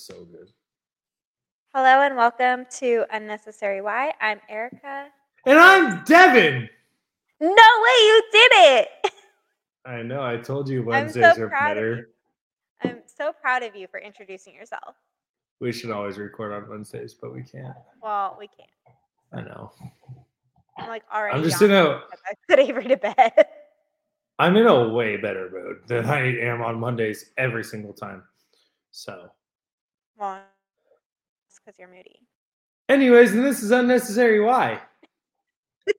looks so good. Hello and welcome to Unnecessary Why. I'm Erica. And I'm Devan. No way you did it. I know. I told you I'm so Wednesdays are proud of you. better. I'm so proud of you for introducing yourself. We should always record on Wednesdays, but we can't. Well, we can't. I know. I'm like already. I'm just in yawning a because I put Avery to bed. I'm in a way better mood than I am on Mondays every single time. So, well, it's because you're moody. anyways, and this is unnecessary. Why?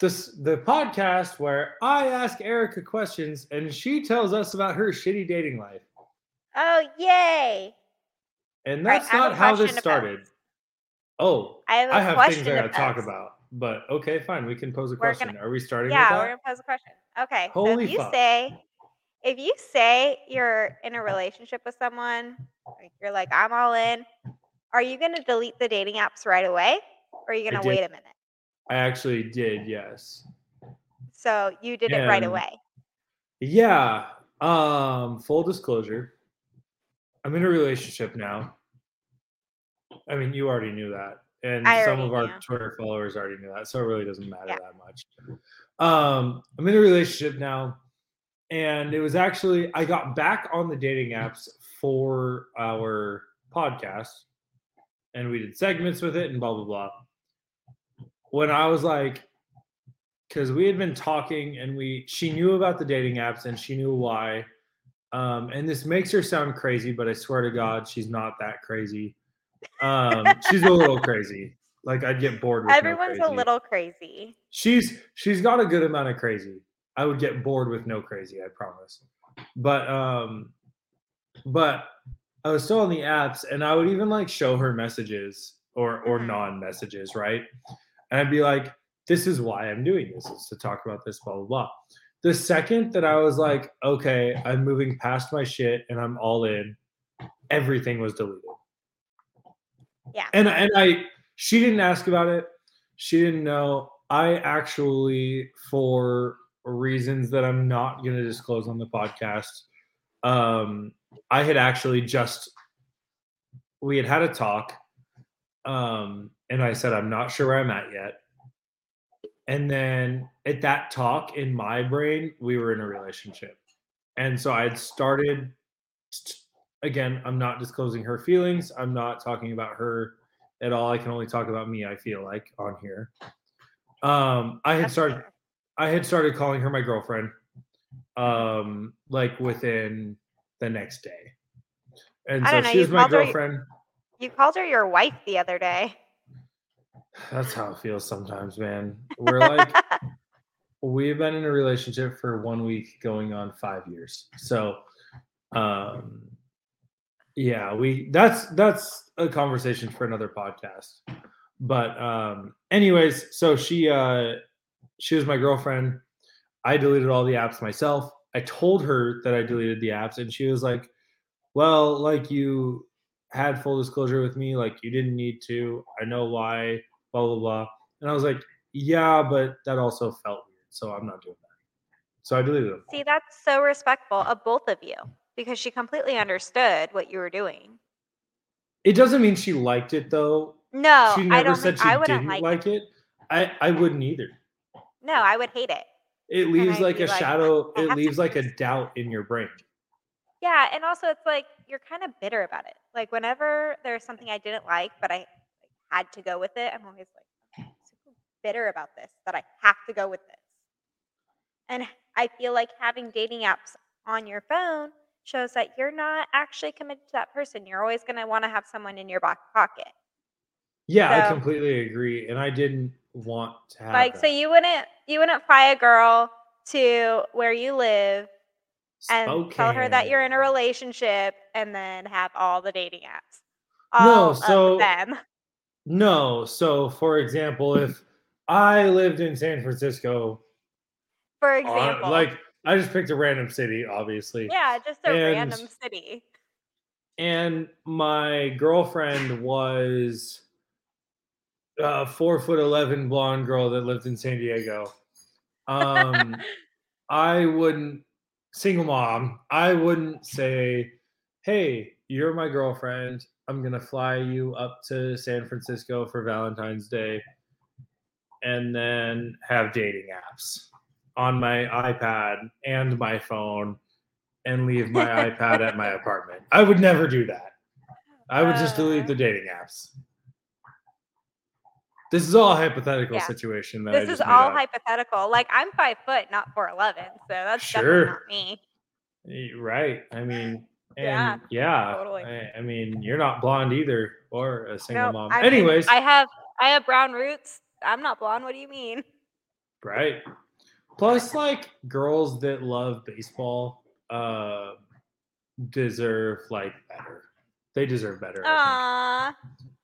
this the podcast where I ask Erica questions and she tells us about her shitty dating life. Oh, yay! And that's a not how this started. Oh, I have I have question things I to gotta talk about. But okay, fine. We can pose a We're question. gonna- Are we starting Yeah, we're gonna pose a question. Okay. so Holy if you fuck. say if you say you're in a relationship with someone, like you're like, I'm all in, are you gonna delete the dating apps right away? Or are you gonna wait a minute? I actually did, yes. So you did it right away. Yeah. Um, full disclosure. I'm in a relationship now. I mean, you already knew that. And some of our knew. Twitter followers already knew that. So it really doesn't matter Yeah. that much. Um, I'm in a relationship now. And it was actually I got back on the dating apps for our podcast and we did segments with it and blah blah blah. When I was like, because we had been talking and we she knew about the dating apps and she knew why. Um, and this makes her sound crazy, but I swear to God, she's not that crazy. Um, she's a little crazy. Like I'd get bored Everyone's a little crazy. She's she's got a good amount of crazy. I would get bored with no crazy, I promise. But um but I was still on the apps and I would even like show her messages or or Mhm. non-messages, right? And I'd be like, this is why I'm doing this, is to talk about this, blah blah blah. The second that I was like, okay, I'm moving past my shit and I'm all in, everything was deleted. Yeah. And and I she didn't ask about it. She didn't know. I actually, for reasons that I'm not going to disclose on the podcast, um, I had actually just we had had a talk, um, and I said I'm not sure where I'm at yet. And then at that talk in my brain, we were in a relationship, and so I had started. Again, I'm not disclosing her feelings. I'm not talking about her at all. I can only talk about me. I feel like on here. Um, I had started. I had started calling her my girlfriend, um, like within the next day, and I so don't know, she you was my called her- girlfriend. You called her your wife the other day. That's how it feels sometimes, man. We're like, we've been in a relationship for one week, going on five years. So, um, yeah, we that's that's a conversation for another podcast. But um, anyways, so she uh, she was my girlfriend. I deleted all the apps myself. I told her that I deleted the apps, and she was like, "Well, like you had full disclosure with me, like you didn't need to. I know why." Blah blah blah. And I was like, "Yeah, but that also felt weird, so I'm not doing that." So I deleted them. See, that's so respectful of both of you because she completely understood what you were doing. It doesn't mean she liked it though. No, she I never don't said think she I wouldn't didn't like, like it. I I wouldn't either. No, I would hate it. It leaves like a like, shadow. It leaves like a doubt in your brain. Yeah, and also it's like you're kind of bitter about it. Like whenever there's something I didn't like, but I had to go with it, I'm always like "I'm super bitter about this that I have to go with this. And I feel like having dating apps on your phone shows that you're not actually committed to that person. You're always going to want to have someone in your back pocket. Yeah, I completely agree, and I didn't want to have like so you wouldn't you wouldn't fly a girl to where you live and tell her that you're in a relationship and then have all the dating apps. No, so- them. No, so for example, if I lived in San Francisco, For uh, example. like I just picked a random city, obviously. yeah, just a and- random city. and my girlfriend was a four foot eleven blonde girl that lived in San Diego. Um, I wouldn't single mom. I wouldn't say, "Hey, you're my girlfriend. I'm gonna fly you up to San Francisco for Valentine's Day, and then have dating apps on my iPad and my phone, and leave my iPad at my apartment. I would never do that. I would just delete Uh. the dating apps. This is all a hypothetical Yeah. situation that This is all up. hypothetical. Like I'm five foot, not four eleven, so that's Sure. definitely not me. Y- Right. I mean, and Yeah, yeah, totally. I, I mean, you're not blonde either, or a single No, mom. I mean, Anyways, I have I have brown roots. I'm not blonde. What do you mean? right. Plus, like girls that love baseball, uh, deserve like better. They deserve better. I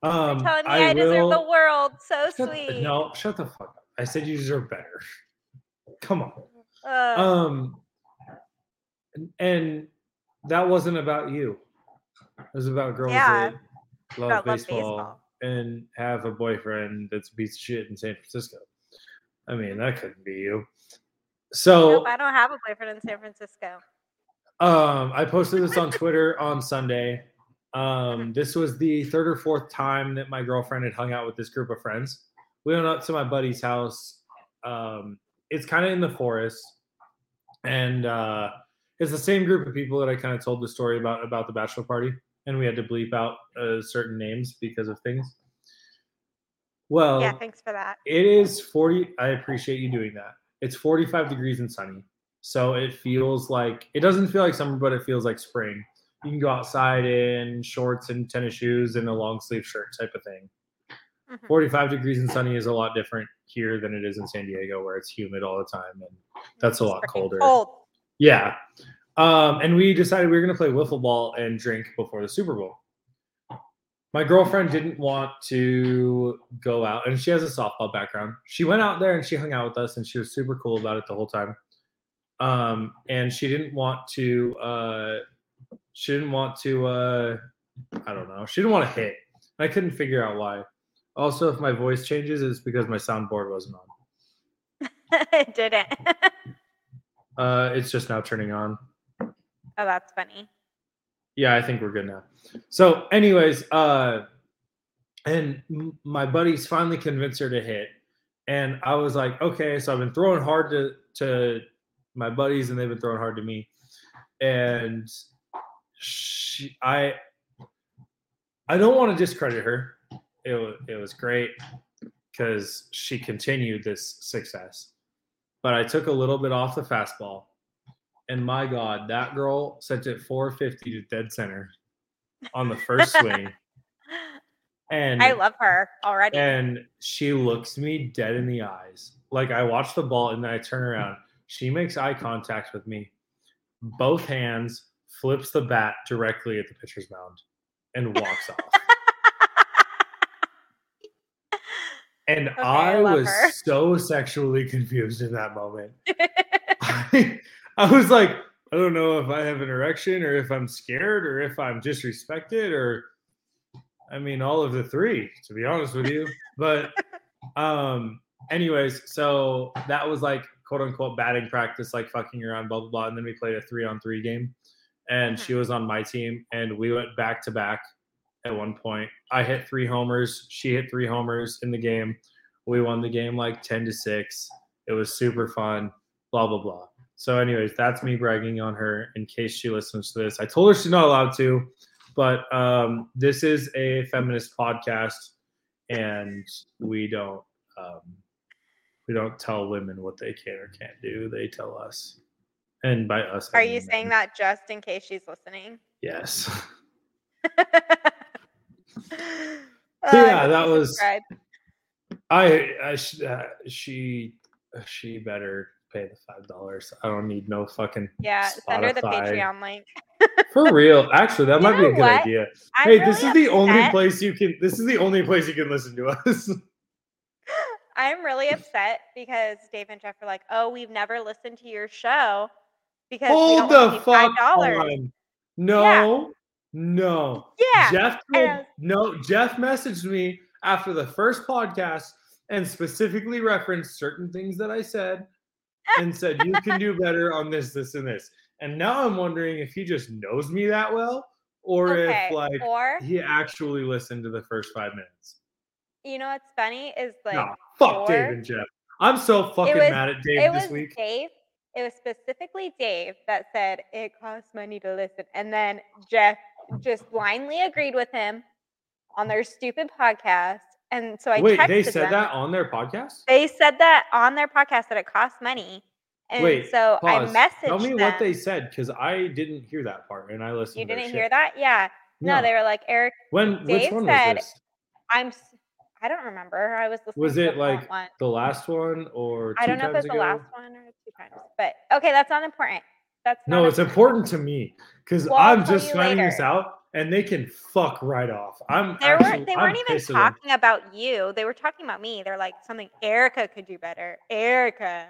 Um, telling me I, deserve the world. So Shut- sweet. no, shut the fuck up. I said you deserve better. Come on. Ugh. Um, and, that wasn't about you. It was about girls Yeah, that love about love baseball, baseball. and have a boyfriend that's a piece of shit in San Francisco. I mean, that couldn't be you. So, nope, I don't have a boyfriend in San Francisco. um, I posted this on Twitter on Sunday. Um, this was the third or fourth time that my girlfriend had hung out with this group of friends. We went up to my buddy's house. Um, it's kind of in the forest, and uh, it's the same group of people that I kind of told the story about about the bachelor party, and we had to bleep out uh, certain names because of things. Well, yeah, thanks for that. it is 40. I appreciate you doing that. It's 45 degrees and sunny. So it feels like it doesn't feel like summer, but it feels like spring. You can go outside in shorts and tennis shoes and a long sleeve shirt type of thing. Mhm. 45 degrees and sunny is a lot different here than it is in San Diego where it's humid all the time and that's a lot colder. Cold. Yeah. Um, and we decided we were going to play wiffle ball and drink before the Super Bowl. My girlfriend didn't want to go out, and she has a softball background. She went out there and she hung out with us, and she was super cool about it the whole time. Um, and she didn't want to. Uh, she didn't want to. Uh, I don't know. She didn't want to hit. I couldn't figure out why. Also, if my voice changes, it's because my soundboard wasn't on. it didn't. Uh, it's just now turning on. oh, that's funny. Yeah, I think we're good now. So, anyways, uh, and my buddies finally convinced her to hit, and I was like, okay. So I've been throwing hard to to my buddies, and they've been throwing hard to me, and she, I, I don't want to discredit her. It was it was great because she continued this success, but I took a little bit off the fastball and my God, that girl sent it 450 to dead center on the first swing. And I love her already. and she looks me dead in the eyes. Like I watch the ball and then I turn around. She makes eye contact with me, both hands, flips the bat directly at the pitcher's mound, and walks off. And Okay, I I was her. so sexually confused in that moment. I, I was like, I don't know if I have an erection or if I'm scared or if I'm disrespected or I mean all of the three, to be honest with you. But um anyways, so that was like quote unquote batting practice, like fucking around, blah blah blah. And then we played a three on three game. And she was on my team and we went back to back at one point. I hit three homers, she hit three homers in the game. We won the game like 10 to 6. It was super fun, blah blah blah. So, anyways, that's me bragging on her in case she listens to this. I told her she's not allowed to, but um, this is a feminist podcast, and we don't um, we don't tell women what they can or can't do. They tell us, and by us, I Are you saying that just in case she's listening? Yes. Oh, Yeah, that was- I, I uh, she she better pay the five dollars. I don't need no fucking Yeah, send her the Patreon link. for real. Actually, that You might be a good what? idea. I'm hey, really this is the only place you can. This is the only place you can listen to us. I'm really upset because Dave and Jeff are like, "Oh, we've never listened to your show because Hold the want to pay fuck $5." on. No, no. Yeah, Jeff told, was- no. Jeff messaged me after the first podcast and specifically referenced certain things that I said and said you can do better on this, this, and this. And now I'm wondering if he just knows me that well or Okay. if like or he actually listened to the first five minutes. you know what's funny is like nah, fuck Dave and Jeff. I'm so fucking was- mad at Dave it this was week. Dave. It was specifically Dave that said it costs money to listen, and then Jeff just blindly agreed with him on their stupid podcast. And so I Wait, they said them. that on their podcast? They said that on their podcast that it costs money, and Wait, so Pause. I messaged Tell me them. what they said because I didn't hear that part and I listened. you didn't shit. hear that? Yeah. No, they were like Eric. When which Dave one said- was this? I'm. I don't remember. I was listening. Was it like. The last one or I don't know if it's the last one or two times, but okay, that's not important. That's No, not it's important to me because Well, I'm just finding this out and they can fuck right off. I'm There actually, weren't. They I'm weren't even pissed at them. talking about you. They were talking about me. They're like something Erica could do better. Erica.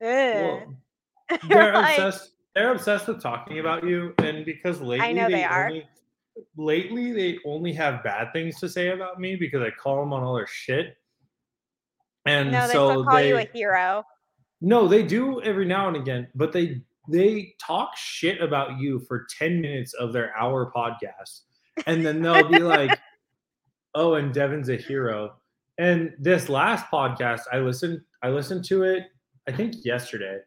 Well, they're like, obsessed. They're obsessed with talking about you, and because lately I know they are. only lately they only have bad things to say about me because I call them on all their shit. And no, they so still call they you a hero. no, they do every now and again, but they they talk shit about you for 10 minutes of their hour podcast. And then they'll be like, "Oh, and Devan's a hero." And this last podcast, I listened I listened to it I think yesterday.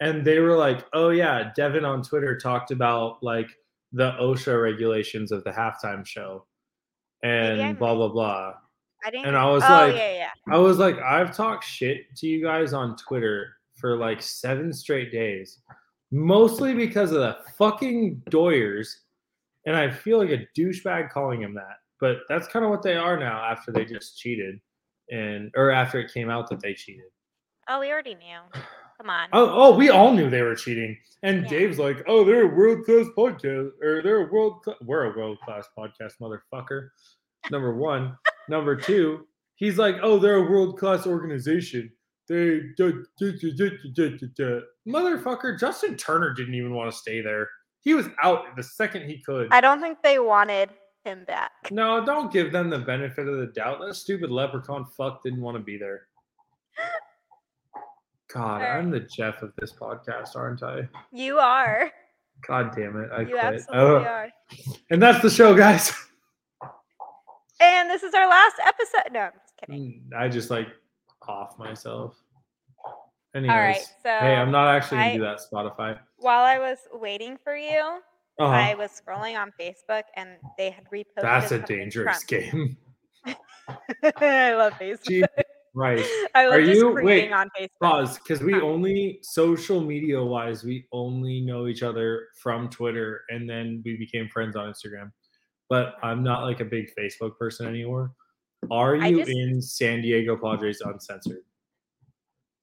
And they were like, "Oh yeah, Devan on Twitter talked about like the OSHA regulations of the halftime show." And blah blah blah. I didn't. and I was oh like- yeah, yeah. I was like, I've talked shit to you guys on Twitter for like seven straight days, mostly because of the fucking Doyers. And I feel like a douchebag calling him that. But that's kind of what they are now after they just cheated. And or after it came out that they cheated. Oh, we already knew. Come on. Oh, oh we all knew they were cheating. And Yeah. Dave's like, oh, they're a world class podcast, or they're a world we're a world class podcast, motherfucker. Number one. Number two, he's like, oh, they're a world class organization. They du- du- du- du- du- du- du- du." motherfucker. Justin Turner didn't even want to stay there. He was out the second he could. I don't think they wanted him back. No, don't give them the benefit of the doubt. That stupid leprechaun fuck didn't want to be there. God. I'm the Jeff of this podcast, aren't I? You are. God damn it. I you quit. absolutely Oh, are. and that's the show, guys. And this is our last episode. No, I'm just kidding. I just like off myself. Anyways, All right. So hey, I'm not actually gonna I- do that Spotify. while I was waiting for you, Uh-huh. I was scrolling on Facebook and they had reposted. That's a dangerous game. I love Facebook. Gee, right. I love Are just you- wait, on Facebook. Pause, because we only social media wise, we only know each other from Twitter, and then we became friends on Instagram. But I'm not like a big Facebook person anymore. Are you just- in San Diego Padres Uncensored?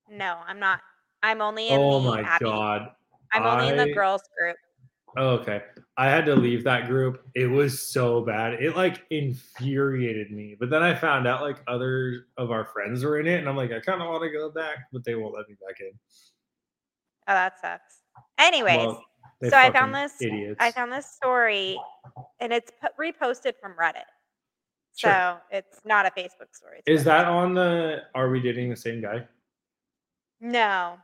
No, I'm not. I'm only in Oh my Abby. god. I'm only in the girls group. Oh, okay. I had to leave that group. It was so bad. It like infuriated me. But then I found out like other of our friends were in it, and I'm like, I kind of want to go back, but they won't let me back in. Oh, that sucks. Anyways, Well, so I found this. idiots. I found this story, and it's reposted from Reddit. So Sure. it's not a Facebook story. Is that on the Are We Dating the Same Guy? No,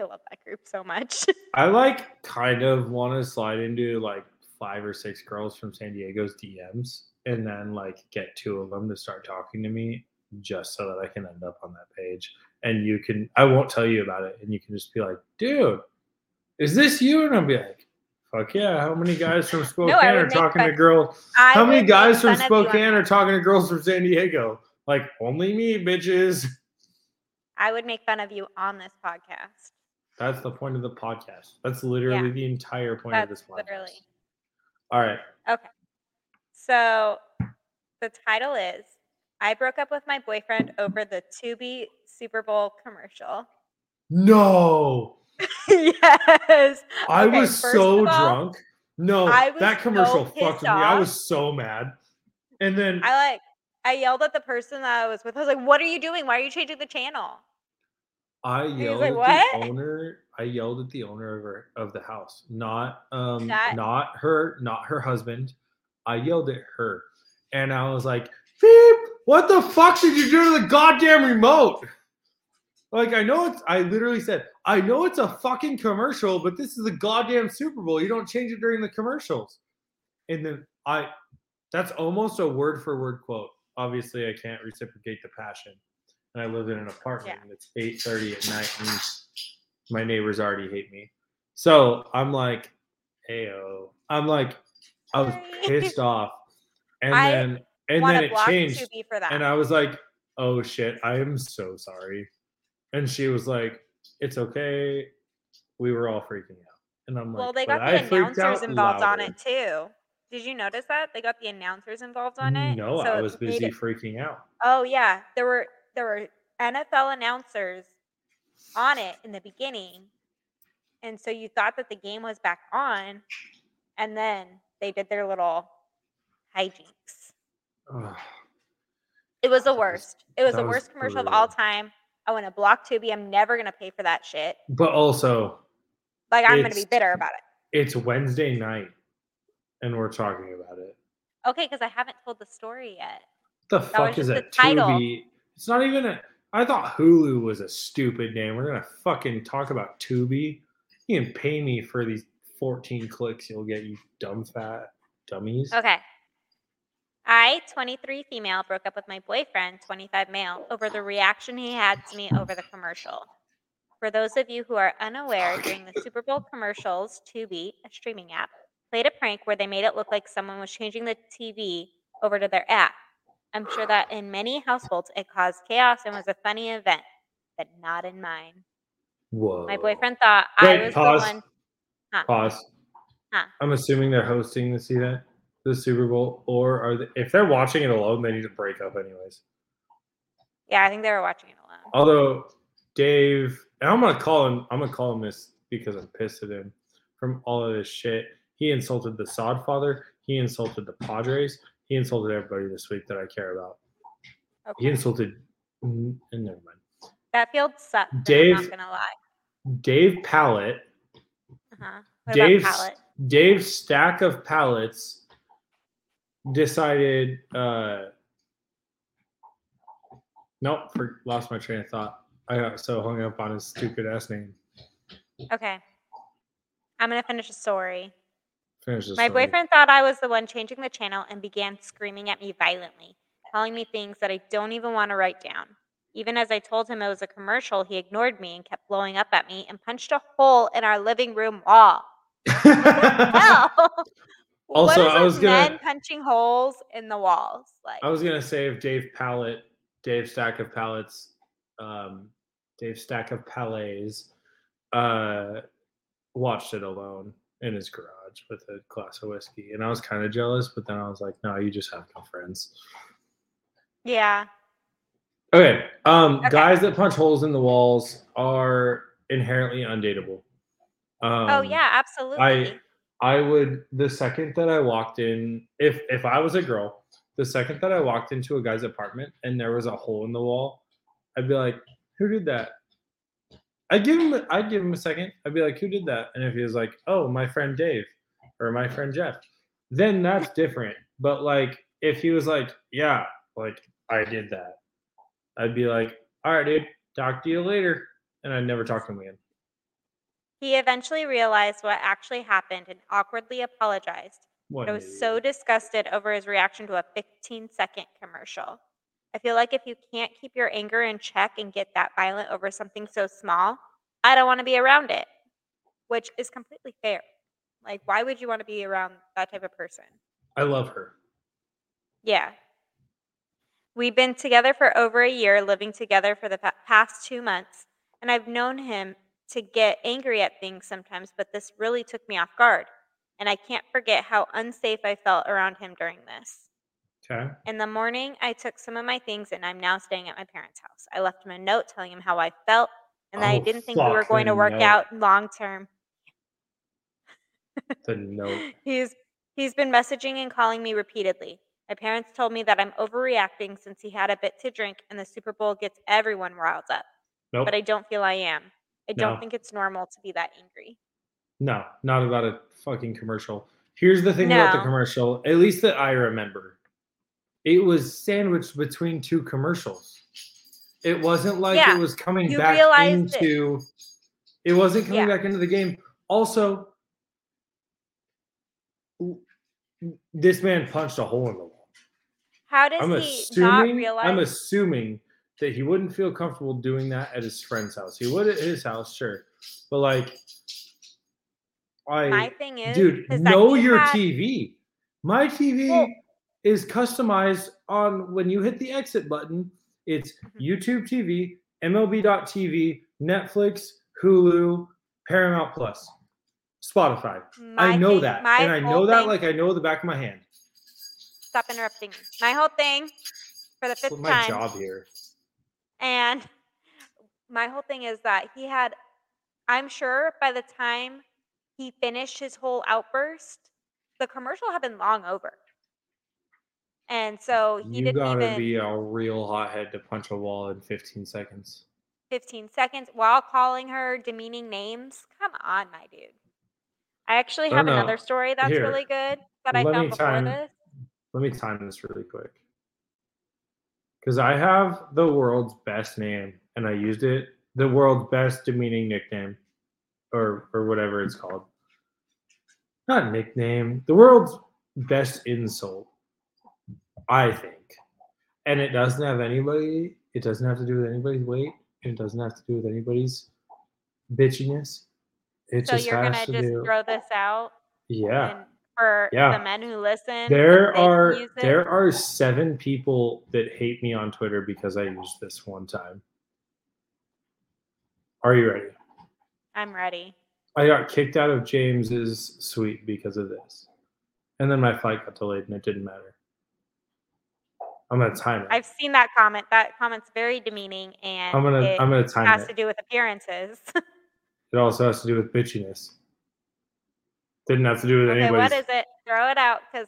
I love that group so much. I like kind of want to slide into like five or six girls from San Diego's DMs and then like get two of them to start talking to me just so that I can end up on that page. And you can, I won't tell you about it. And you can just be like, dude, is this you? And I'll be like, fuck yeah. How many guys from Spokane would are talking to girls? I How many guys from fun of you on Spokane are talking to girls from San Diego? Like, only me, bitches. I would make fun of you on this podcast. That's the point of the podcast. That's literally Yeah. the entire point of this podcast. literally. All right. Okay. So the title is I broke up with my boyfriend over the Tubi Super Bowl commercial. No, yes. I Okay, was so all, drunk. No, that so commercial fucked pissed me. I was so mad. And then I like I yelled at the person that I was with. I was like, "What are you doing? Why are you changing the channel?" I yelled like, at "What?" the owner. I yelled at the owner of her of the house, not um, That- not her, not her husband. I yelled at her, and I was like, "Beep! What the fuck did you do to the goddamn remote?" Like I know it's. I literally said, "I know it's a fucking commercial, but this is the goddamn Super Bowl. You don't change it during the commercials." and then I that's almost a word for word quote. Obviously, I can't reciprocate the passion. And I live in an apartment Yeah. and it's 8:30 at night and my neighbors already hate me. So I'm like, heyo. I'm like, I was pissed off. And I then and then it changed. For that. And I was like, oh shit, I am so sorry. And she was like, it's okay. We were all freaking out. And I'm like, well, they got the announcers involved on it too. Did you notice that they got the announcers involved on it? No, So I was busy it- freaking out. Oh yeah, there were there were NFL announcers on it in the beginning, and so you thought that the game was back on, and then they did their little hijinks. Ugh. It was the worst. It was that the was worst commercial of all time. I want to block Tubi. I'm never gonna pay for that shit. But also, Like I'm gonna be bitter about it. it's Wednesday night and we're talking about it. Okay, because I haven't told the story yet. The was fuck is a title. Tubi? It's not even a. I thought Hulu was a stupid name. We're gonna fucking talk about Tubi. You can pay me for these 14 clicks you'll get, you dumb fat dummies. Okay. I, 23 female, broke up with my boyfriend, 25 male, over the reaction he had to me over the commercial. For those of you who are unaware, during the Super Bowl commercials, Tubi, a streaming app, played a prank where they made it look like someone was changing the TV over to their app. I'm sure that in many households it caused chaos and was a funny event, but not in mine. Whoa. My boyfriend thought Wait, I was pause. the one. Huh. Pause. Huh. I'm assuming they're hosting this event, the Super Bowl, or are they, if they're watching it alone, they need to break up anyways. Yeah, I think they were watching it alone. Although Dave, and I'm gonna call him. I'm gonna call him this because I'm pissed at him from all of this shit. He insulted the Sod father. He insulted the Padres. He insulted everybody this week that I care about. He insulted. mm, And never mind. That field sucked. I'm Dave- not gonna lie. Dave Pallet. Uh-huh. What Dave's stack of pallets decided. uh Nope, for, lost my train of thought. I got so hung up on his stupid ass name. Okay. I'm gonna finish the story. This My boyfriend thought I was the one changing the channel and began screaming at me violently, telling me things that I don't even want to write down. Even as I told him it was a commercial, he ignored me and kept blowing up at me and punched a hole in our living room wall. What Also, I was gonna- men punching holes in the walls? Like, I was gonna say if Dave Pallet, Dave Stack of Pallets, um, Dave Stack of Pallets, uh, watched it alone in his garage with a glass of whiskey, and I was kind of jealous, but then I was like, no, you just have no friends. yeah, Okay, um, Okay. guys that punch holes in the walls are inherently undateable. Um, oh yeah, absolutely. I would the second that I walked in, if if I was a girl, the second that I walked into a guy's apartment and there was a hole in the wall, I'd be like, "Who did that?" I'd give him I'd give him a second. I'd be like, "Who did that?" And if he was like, "Oh, my friend Dave," or "My friend Jeff," then that's different. But like, if he was like, "Yeah, like I did that," I'd be like, "All right, dude, talk to you later," and I'd never talk to him again. He eventually realized what actually happened and awkwardly apologized. What I was so disgusted over his reaction to a 15 second commercial. I feel like if you can't keep your anger in check and get that violent over something so small, I don't want to be around it, which is completely fair. Like, why would you want to be around that type of person? I love her. Yeah. We've been together for over a year, living together for the pa- past two months, and I've known him to get angry at things sometimes, but this really took me off guard. And I can't forget how unsafe I felt around him during this. Okay. In the morning, I took some of my things and I'm now staying at my parents' house. I left him a note telling him how I felt and that I Oh, didn't think we were going to work out long term. The note. He's he's been messaging and calling me repeatedly. My parents told me that I'm overreacting since he had a bit to drink and the Super Bowl gets everyone riled up. Nope. But I don't feel I am. I don't No. think it's normal to be that angry. No, not about a fucking commercial. Here's the thing about the No. commercial, at least that I remember. It was sandwiched between two commercials. It wasn't like Yeah, it was coming back realized it. into it. wasn't coming Yeah. back into the game. Also, this man punched a hole in the wall. How does I'm he not realize? I'm assuming that he wouldn't feel comfortable doing that at his friend's house. He would at his house, sure. But like I My thing is, dude, is know your had- TV. My TV Well- is customized on when you hit the exit button, it's Mhm. YouTube TV, MLB.TV, Netflix, Hulu, Paramount Plus, Spotify. I know thing- that. And I know that thing- like I know the back of my hand. stop interrupting me. My whole thing for the fifth my time, job here. and my whole thing is that he had. I'm sure by the time he finished his whole outburst, the commercial had been long over. And so he You didn't gotta even be a real hothead to punch a wall in 15 seconds. 15 seconds while calling her demeaning names. Come on, my dude. I actually Oh, have no. another story that's Here, really good that I let found before time- this. Let me time this really quick. Because I have the world's best name and I used it, the world's best demeaning nickname or or whatever it's called. Not nickname, the world's best insult, I think. And it doesn't have anybody, it doesn't have to do with anybody's weight, it doesn't have to do with anybody's bitchiness. It So just you're gonna to just do. throw this out yeah. for Yeah. the men who listen. There so they can are there are seven people that hate me on Twitter because I used this one time. Are you ready? I'm ready. I got kicked out of James's suite because of this. And then my flight got delayed and it didn't matter. I'm gonna time it. I've seen that comment. That comment's very demeaning and I'm gonna it I'm gonna time has it. Has to do with appearances. It also has to do with bitchiness. Didn't have to do with okay, anybody's. what is it? Throw it out because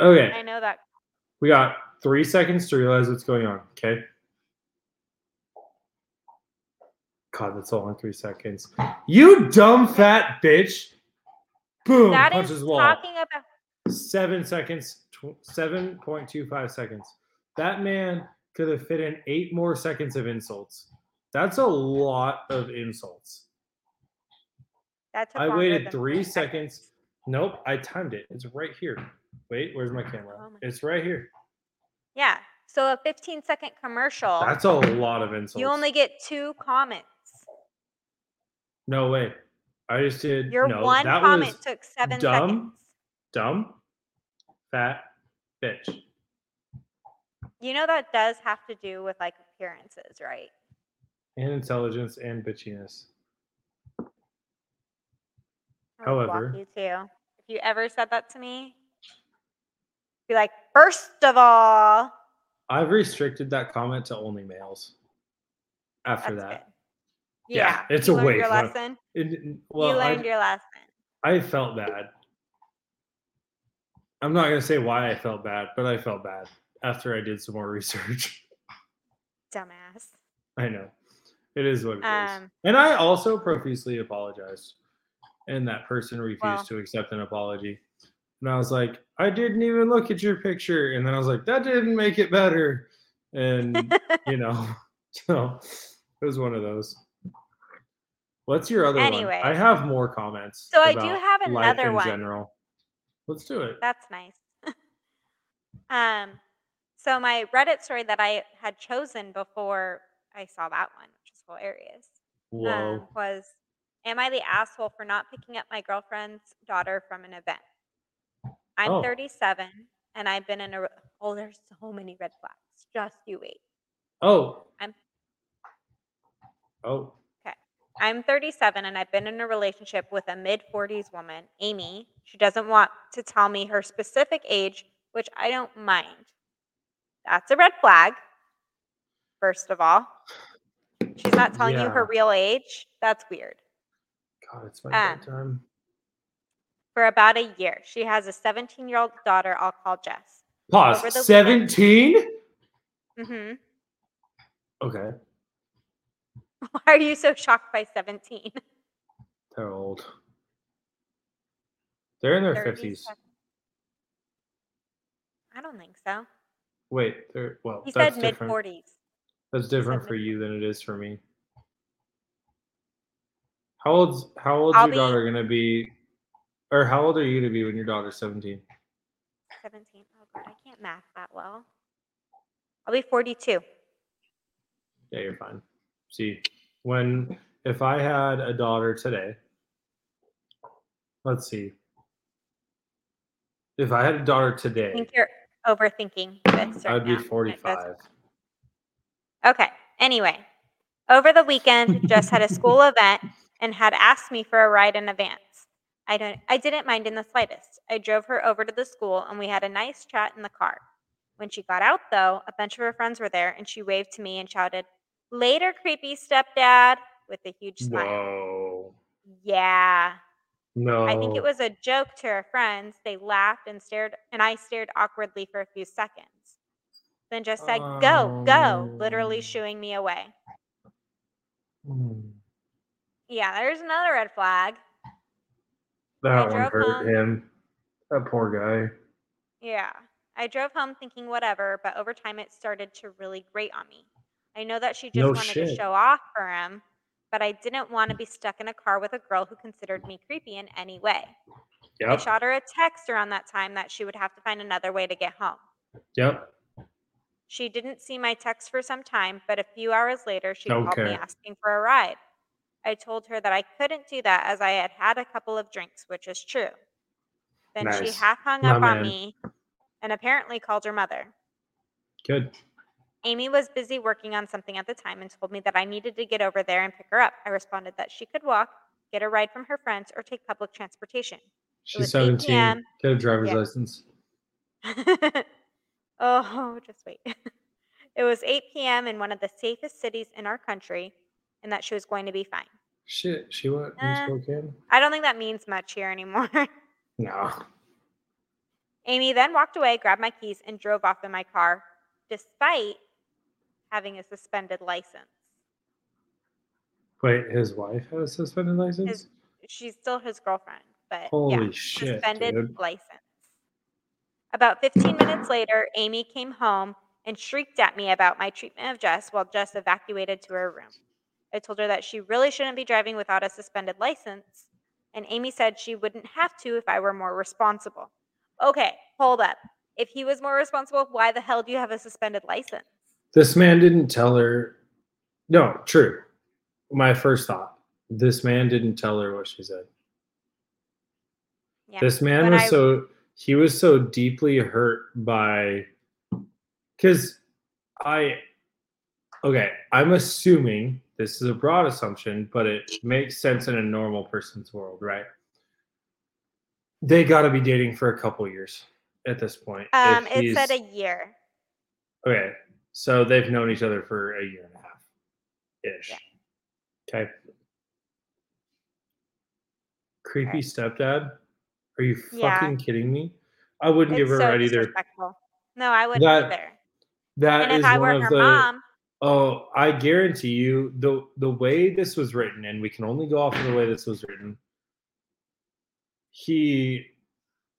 Okay. I know that. We got three seconds to realize what's going on. Okay. God, that's all in three seconds. You dumb fat bitch. Boom. That is punches wall. talking about Seven seconds. Tw- Seven point two five seconds. That man could have fit in eight more seconds of insults. That's a lot of insults. that took I waited three four seconds. Nope, I timed it. It's right here. Wait, where's my camera? Oh my- It's right here. Yeah. So a 15 second commercial, That's a lot of insults. you only get two comments. No way. I just did. Your no, one comment took seven dumb. seconds. dumb, fat bitch. You know that does have to do with like appearances, right? And intelligence and bitchiness. I would block However- you too. If you ever said that to me, be like, first of all, I've restricted that comment to only males. After that's that, good. Yeah, it's you a learned way Your lesson. It- well, you learned I, your lesson. I felt bad. I'm not gonna say why I felt bad, but I felt bad after I did some more research. Dumbass. I know. It is what it is. Um, And I also profusely apologized. And that person refused Well- to accept an apology. And I was like, I didn't even look at your picture. And then I was like, that didn't make it better. And, you know, so it was one of those. What's your other Anyway. one? I have more comments. So I do have another in one. general. Let's do it. That's nice. um, so my Reddit story that I had chosen before I saw that one, which is hilarious, Whoa. um, was Am I the asshole for not picking up my girlfriend's daughter from an event? I'm Oh. 37 and I've been in a. re- Oh, there's so many red flags. Just you wait. oh. I'm- Oh. I'm 37 and I've been in a relationship with a mid 40s woman, Amy. She doesn't want to tell me her specific age, which I don't mind. That's a red flag, first of all. She's not telling you her real age. That's weird. God, it's my Um, bedtime. For about a year, she has a 17 year old daughter I'll call Jess. Pause. over the weekend- 17? hmm Okay. Why are you so shocked by 17? They're old. They're in their 50s. I don't think so. Wait, they're well. He that's said mid different. 40s. That's different for you than it is for me. How old's how old's I'll your be- daughter gonna be? Or how old are you to be when your daughter's 17? 17. Oh, God, I can't math that well. I'll be 42. Yeah, you're fine. See, when if I had a daughter today, let's see. If I had a daughter today, I think you're overthinking this. I'd be now. 45. Okay. Anyway, over the weekend, Jess had a school event and had asked me for a ride in advance. I don't I didn't mind in the slightest. I drove her over to the school and we had a nice chat in the car. When she got out though, a bunch of her friends were there and she waved to me and shouted, "Later, creepy stepdad," with a huge smile. Whoa. Yeah. No. I think it was a joke to her friends. They laughed and stared, and I stared awkwardly for a few seconds. Then just said, Go, go, literally Oh. shooing me away. Hmm. Yeah, there's another red flag. That one hurt home. him. That poor guy. Yeah. I drove home thinking whatever, but over time it started to really grate on me. I know that she just No wanted to show off for him, but I didn't want to be stuck in a car with a girl who considered me creepy in any way. I shot her a text around that time that she would have to find another way to get home. Yep. She didn't see my text for some time, but a few hours later, she called me asking for a ride. I told her that I couldn't do that as I had had a couple of drinks, which is true. Then she half hung My up on man. me and apparently called her mother. Good. Amy was busy working on something at the time and told me that I needed to get over there and pick her up. I responded that she could walk, get a ride from her friends, or take public transportation. She's 17. Get a driver's Yeah. license. oh, just wait. it was 8 p.m. in one of the safest cities in our country, and that she was going to be fine. Shit. She went Uh, Spokane? I don't think that means much here anymore. No. Amy then walked away, grabbed my keys, and drove off in my car, despite having a suspended license. Wait, his wife has a suspended license? His, she's still his girlfriend, but Holy yeah, shit, suspended dude. license. About 15 minutes later, Amy came home and shrieked at me about my treatment of Jess while Jess evacuated to her room. I told her that she really shouldn't be driving without a suspended license, and Amy said she wouldn't have to if I were more responsible. Okay, hold up. If he was more responsible, why the hell do you have a suspended license? This man didn't tell her. No, true. My first thought. This man didn't tell her what she said. Yeah. This man When was I- so he was so deeply hurt by because I okay, I'm assuming this is a broad assumption, but it makes sense in a normal person's world, right? They got to be dating for a couple years at this point. Um, it said a year. Okay, so they've known each other for a year and a half ish. Yeah. Okay. Creepy stepdad? Are you Yeah. fucking kidding me? I wouldn't give It's her a so ride either. No, I wouldn't That either. That And is if I one were of her the mom, oh, I guarantee you the the way this was written, and we can only go off of the way this was written. He,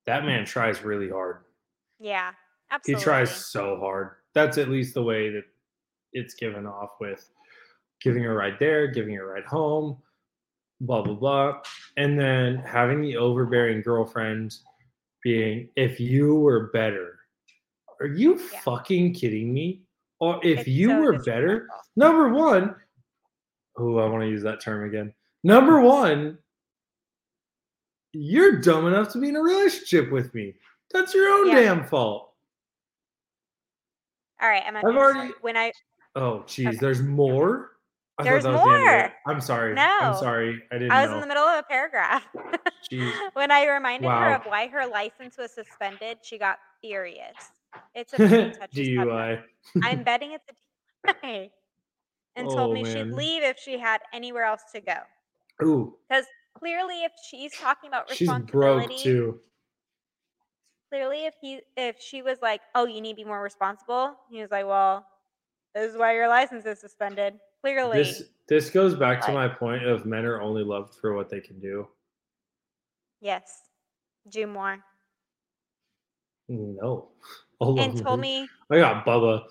that man tries really hard. yeah, absolutely. He tries so hard. That's at least the way that it's given off with giving a ride there, giving a ride home, blah blah blah, and then having the overbearing girlfriend being, if you were better, are you Yeah. fucking kidding me? Or if It's you so were better, number one, oh, I want to use that term again. Number one, you're dumb enough to be in a relationship with me. That's your own Yeah. damn fault. All right, I'm I've gonna already- when I Oh, geez, Okay. there's more. I thought There's that was the end of it. more. I'm sorry. No. I'm sorry. I didn't I was know. in the middle of a paragraph. Jeez. when I reminded her of why her license was suspended, she got furious. It's a pretty touchy subject. DUI. I'm betting it's a DUI. And told Oh, me man. she'd leave if she had anywhere else to go. Ooh, Because clearly, if she's talking about responsibility, she's broke too. Clearly if he if she was like, "Oh, you need to be more responsible," he was like, "Well, this is why your license is suspended." Clearly, This this goes back to my point of men are only loved for what they can do. yes, do more. No. All And told them. me, I got Bubba.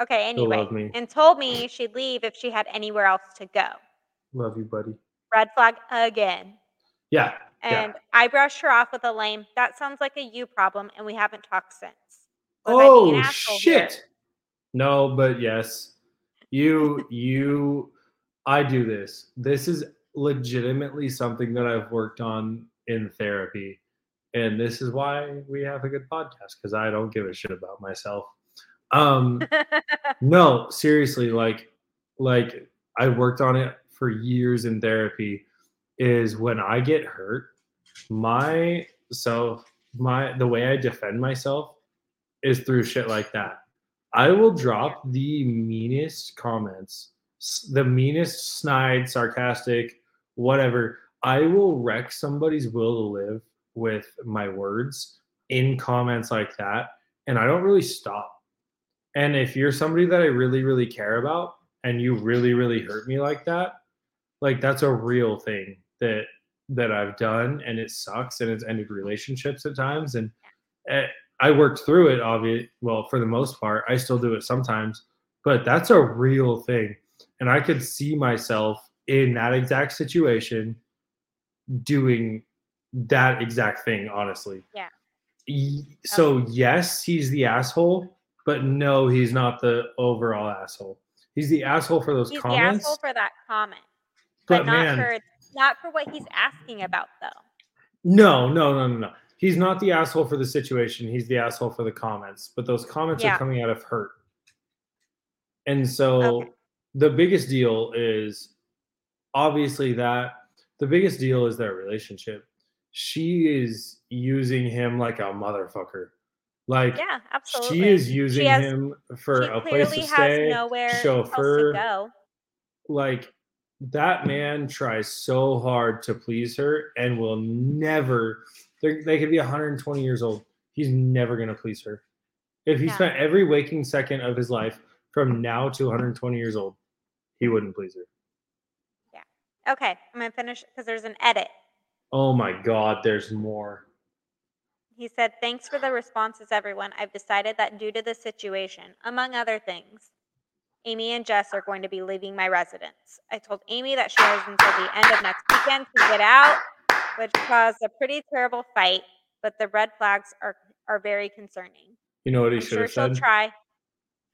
okay, anyway, me. and told me she'd leave if she had anywhere else to go. Love you, buddy. Red flag again. Yeah. Yeah. And I brushed her off with a lame, that sounds like a you problem, and we haven't talked since. Was I being an Oh asshole here? shit. No, but yes. You you I do this. This is legitimately something that I've worked on in therapy. And this is why we have a good podcast cuz I don't give a shit about myself. Um no, seriously, like like I worked on it for years in therapy is when I get hurt, my self my the way I defend myself is through shit like that. I will drop the meanest comments, the meanest snide, sarcastic, whatever. I will wreck somebody's will to live with my words in comments like that. And I don't really stop. And if you're somebody that I really, really care about and you really, really hurt me like that, like that's a real thing that that I've done and it sucks and it's ended relationships at times. And eh, I worked through it, obviously. Well, for the most part, I still do it sometimes, but that's a real thing. And I could see myself in that exact situation doing that exact thing, honestly. Yeah. So, yes, he's the asshole, but no, he's not the overall asshole. He's the asshole for those He's comments. the asshole for that comment, but, but not man, for not for what he's asking about though. No, no, no, no, no. He's not the asshole for the situation. He's the asshole for the comments. But those comments Yeah. are coming out of hurt. And so Okay. the biggest deal is obviously that the biggest deal is their relationship. She is using him like a motherfucker. Like Yeah, absolutely. she is using has- him for a place to stay, nowhere chauffeur, to go. like that man tries so hard to please her and will never they're- could be 120 years old he's never going to please her if he Yeah. spent every waking second of his life from now to 120 years old he wouldn't please her Yeah. Okay, I'm gonna finish because there's an edit. oh my god there's more He said, Thanks for the responses, everyone. I've decided that due to the situation, among other things, Amy and Jess are going to be leaving my residence. I told Amy that she has until the end of next weekend to get out, which caused a pretty terrible fight, but the red flags are, are very concerning. you know what he I'm should sure have she'll said try.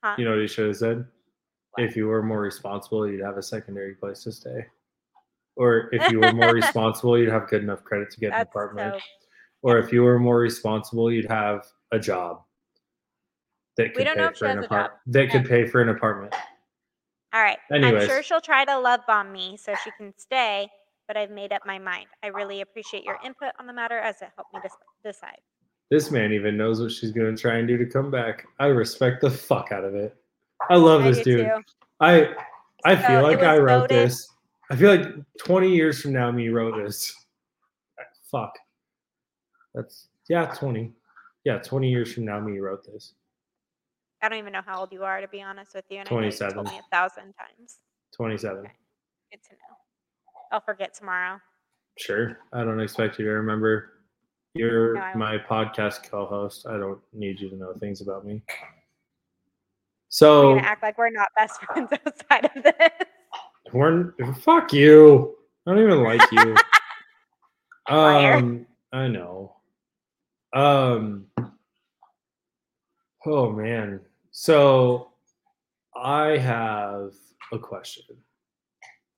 Huh? you know what he should have said What? if you were more responsible you'd have a secondary place to stay or if you were more responsible you'd have good enough credit to get an apartment so. or if you were more responsible, you'd have a job that could don't pay know if she for an apartment. That could pay for an apartment. All right. Anyways. I'm sure she'll try to love bomb me so she can stay, but I've made up my mind. I really appreciate your input on the matter as it helped me dis- decide. This man even knows what she's gonna try and do to come back. I respect the fuck out of it. I love I this dude. too. I I So feel like I wrote voted- this. I feel like 20 years from now, me wrote this. Fuck. That's yeah, 20. Yeah, 20 years from now, me wrote this. I don't even know how old you are, to be honest with you. And I know you 27. told me a thousand times. 27. Okay. Good to know. I'll forget tomorrow. Sure. I don't expect you to remember. You're No, my podcast co-host. I don't need you to know things about me. We're So gonna act like we're not best friends outside of this. we're fuck you. I don't even like you. Um, I know. Um. Oh man. So I have a question.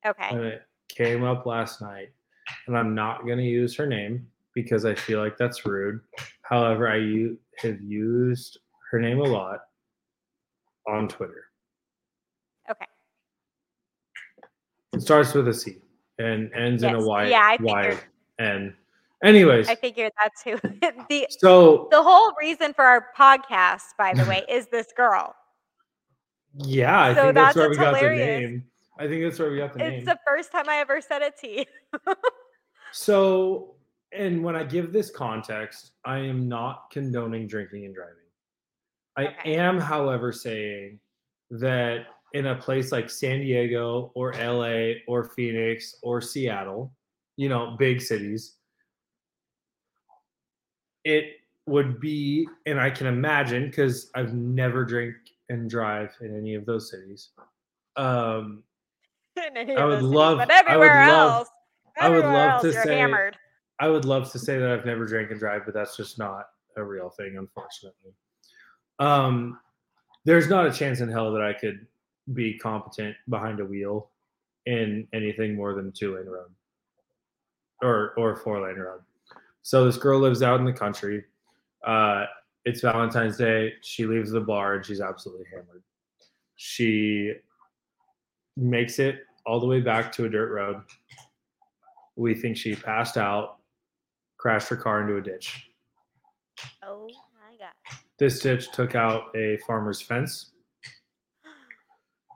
Okay. and it came up last night and i'm not going to use her name because i feel like that's rude however i u- have used her name a lot on twitter Okay. it starts with a c and ends in a Y. Yes. Yeah, I y figured. n anyways I figured that's who the so the whole reason for our podcast, by the way, is this girl. yeah i So think that's, that's where we what's got the name i think that's where we got the name It's the first time I ever said it to you. So, and when I give this context, I am not condoning drinking and driving. I Okay. am, however, saying that in a place like San Diego or LA or Phoenix or Seattle, you know, big cities, it would be, and I can imagine because I've never drink and drive in any of those cities. Um, I would those cities, love- but I would everywhere love- else, I would everywhere love else, to you're say- hammered. I would love to say that I've never drank and drive, but that's just not a real thing, unfortunately. Um, there's not a chance in hell that I could be competent behind a wheel in anything more than two lane road or or four lane road. So this girl lives out in the country. Uh, it's Valentine's Day. She leaves the bar and she's absolutely hammered. She makes it all the way back to a dirt road. We think she passed out, crashed her car into a ditch. Oh my god. This ditch took out a farmer's fence.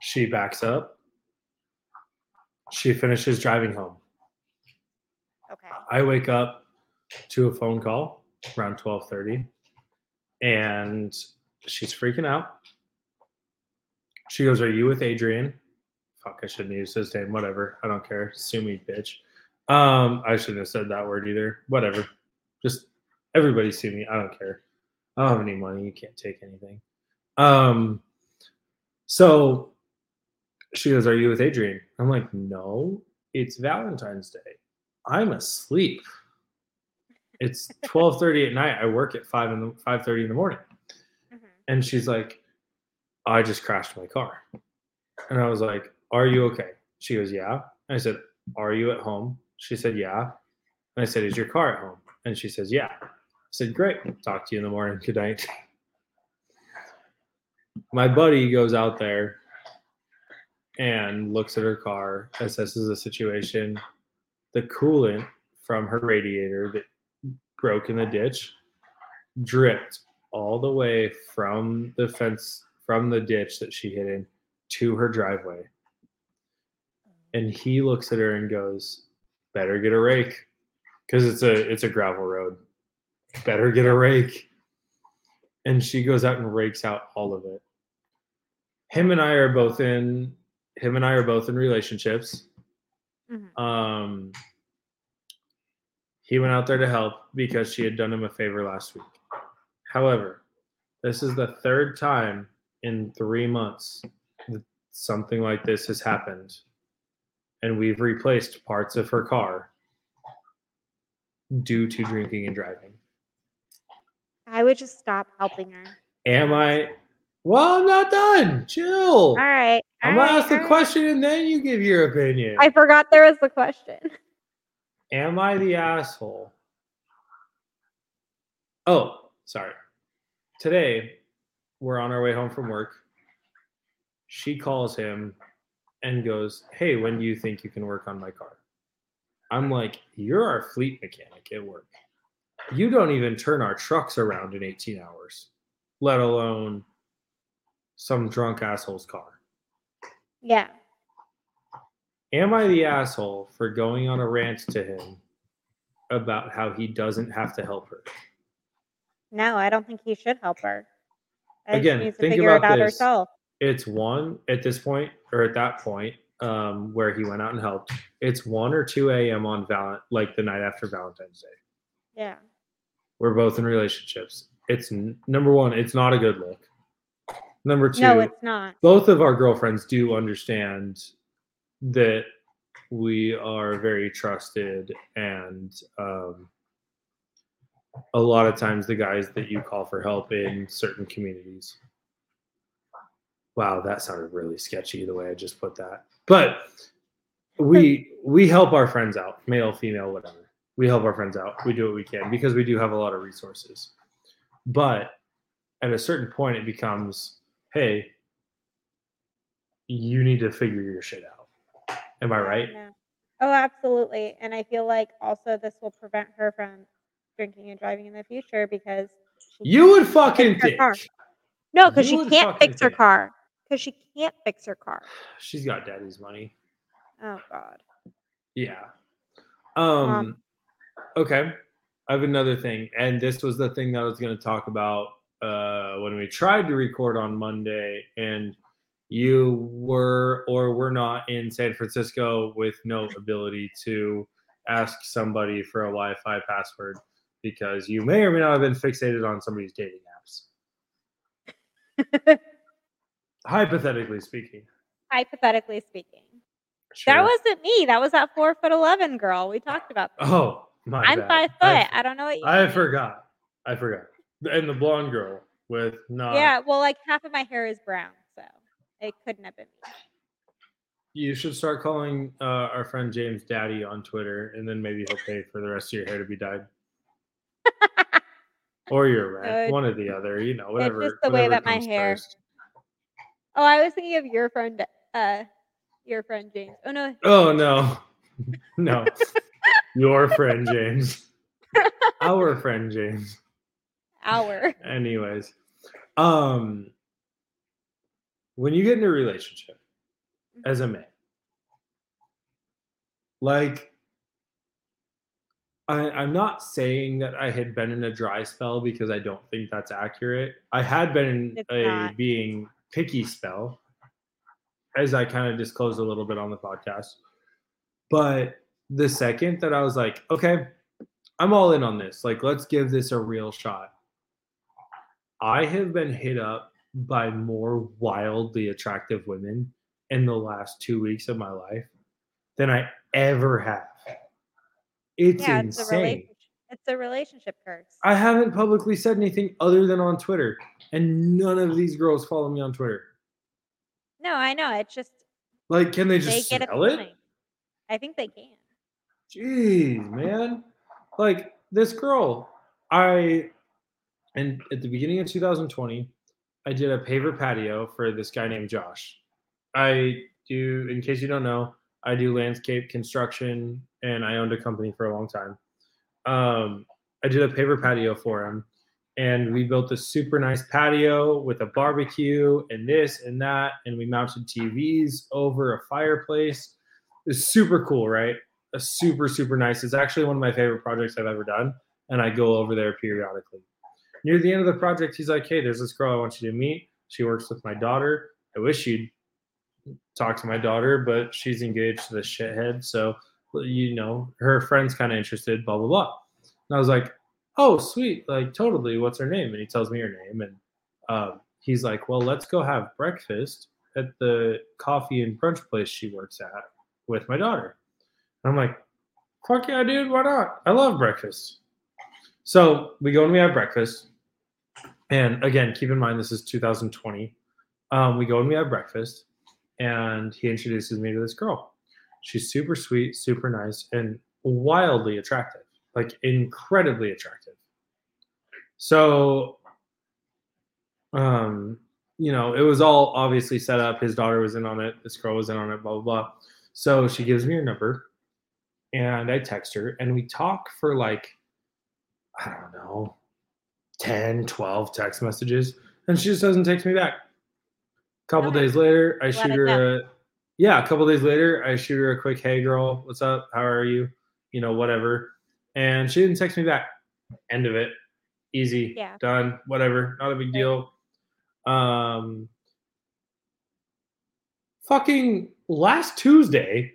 She backs up. She finishes driving home. Okay. I wake up to a phone call around 12:30 and she's freaking out. She goes, "Are you with Adrian?" Fuck, I shouldn't use his name. Whatever. I don't care. Sue me, bitch. Um, I shouldn't have said that word either. Whatever. Just everybody sue me. I don't care. I don't have any money. You can't take anything. Um, so she goes, Are you with Adrian? I'm like, No, it's Valentine's Day. I'm asleep. It's 12:30 at night. I work at 5 in the 5:30 in the morning. Mhm. And she's like, I just crashed my car. And I was like, Are you okay? She goes, Yeah. And I said, Are you at home? She said, Yeah. And I said, Is your car at home? And she says, Yeah. I said, Great. Talk to you in the morning. Good night. My buddy goes out there and looks at her car, assesses the situation. The coolant from her radiator that broke in the ditch dripped all the way from the fence from the ditch that she hit in to her driveway. And he looks at her and goes, "Better get a rake, because it's a it's a gravel road. Better get a rake." And she goes out and rakes out all of it. Him and I are both in. Him and I are both in relationships. Mhm. Um, he went out there to help because she had done him a favor last week. However, this is the third time in three months that something like this has happened, and we've replaced parts of her car due to drinking and driving. I would just stop helping her. Am I? Well, I'm not done. Chill. All right. I'm all gonna ask the all right. question and then you give your opinion. I forgot there was the question. Am I the asshole? Oh, sorry. Today, we're on our way home from work. She calls him and goes, Hey, when do you think you can work on my car? I'm like, You're our fleet mechanic at work. You don't even turn our trucks around in 18 hours, let alone some drunk asshole's car. Yeah. Am I the asshole for going on a rant to him about how he doesn't have to help her? No, I don't think he should help her. I Again, needs to think figure it about out this. herself. It's one at this point, or at that point, um, where he went out and helped. It's 1 or 2 a.m. on Val- like the night after Valentine's Day. Yeah. We're both in relationships. It's n- number one, it's not a good look. Number two, No, it's not. both of our girlfriends do understand that we are very trusted and um, a lot of times the guys that you call for help in certain communities. Wow that sounded really sketchy the way i just put that. But we we help our friends out male female whatever. We help our friends out. We do what we can because we do have a lot of resources. But at a certain point it becomes hey you need to figure your shit out am i right no. Oh, absolutely. And I feel like also this will prevent her from drinking and driving in the future because you would fucking fix her think car. No, because she can't fix her car. Because she can't fix her car. she's got daddy's money Oh God. Yeah. Um okay. I have another thing and this was the thing that I was going to talk about uh when we tried to record on Monday and you were or were not in San Francisco with no ability to ask somebody for a Wi-Fi password because you may or may not have been fixated on somebody's dating apps. Hypothetically speaking. Hypothetically speaking. Sure. That wasn't me. That was that four foot eleven girl. We talked about that. Oh, My god. I'm bad. five foot. I, don't know what you I mean. forgot. I forgot. And the blonde girl with not. Yeah, well, like half of my hair is brown, it couldn't have been me. You should start calling uh, our friend James Daddy on Twitter, and then maybe he'll pay for the rest of your hair to be dyed. or your rent, Uh, one or the other. You know, whatever. just the way that my hair- first. Oh, I was thinking of your friend, uh, your friend James. Oh no, Oh no, no, your friend James, our friend James. our. Anyways, um, when you get in a relationship as a man, like, I, I'm not saying that I had been in a dry spell because I don't think that's accurate. I had been in It's a not. being picky spell, as I kind of disclosed a little bit on the podcast. But the second that I was like, okay, I'm all in on this. Like, let's give this a real shot. I have been hit up by more wildly attractive women in the last two weeks of my life than I ever have. It's yeah, it's a insane. relationship. It's a relationship curse. I haven't publicly said anything other than on Twitter, and none of these girls follow me on Twitter. no, I know. It's just Like, can they they just get smell it? I think they can. Jeez, man. Like this girl, I and at the beginning of 2020, I did a paver patio for this guy named Josh. I do, in case you don't know, I do landscape construction and I owned a company for a long time. Um, I did a paver patio for him and we built a super nice patio with a barbecue and this and that. And we mounted TVs over a fireplace. It's super cool, right? a super super nice. It's actually one of my favorite projects I've ever done, and I go over there periodically. Near the end of the project, he's like, "Hey, there's this girl I want you to meet. She works with my daughter. I wish you'd talk to my daughter, but she's engaged to the shithead, so you know her friend's kind of interested." Blah blah blah. And I was like, "Oh, sweet, like totally. What's her name?" And he tells me her name, and um, he's like, "Well, let's go have breakfast at the coffee and brunch place she works at with my daughter." I'm like, fuck yeah, dude, why not? I love breakfast. So we go and we have breakfast. And again, keep in mind, this is 2020. Um, we go and we have breakfast, and he introduces me to this girl. She's super sweet, super nice, and wildly attractive, like incredibly attractive. So, um, you know, it was all obviously set up. His daughter was in on it. This girl was in on it. Blah blah blah. So she gives me her number, and I text her, and we talk for like, I don't know, 10, 12 text messages, and she just doesn't text me back. A couple Okay. days later, I Let shoot her know. a, yeah, a couple days later, I shoot her a quick, hey girl, what's up? How are you? You know, whatever. And she didn't text me back. End of it. Easy. Yeah. Done. Whatever. Not a big deal. Um, fucking last Tuesday,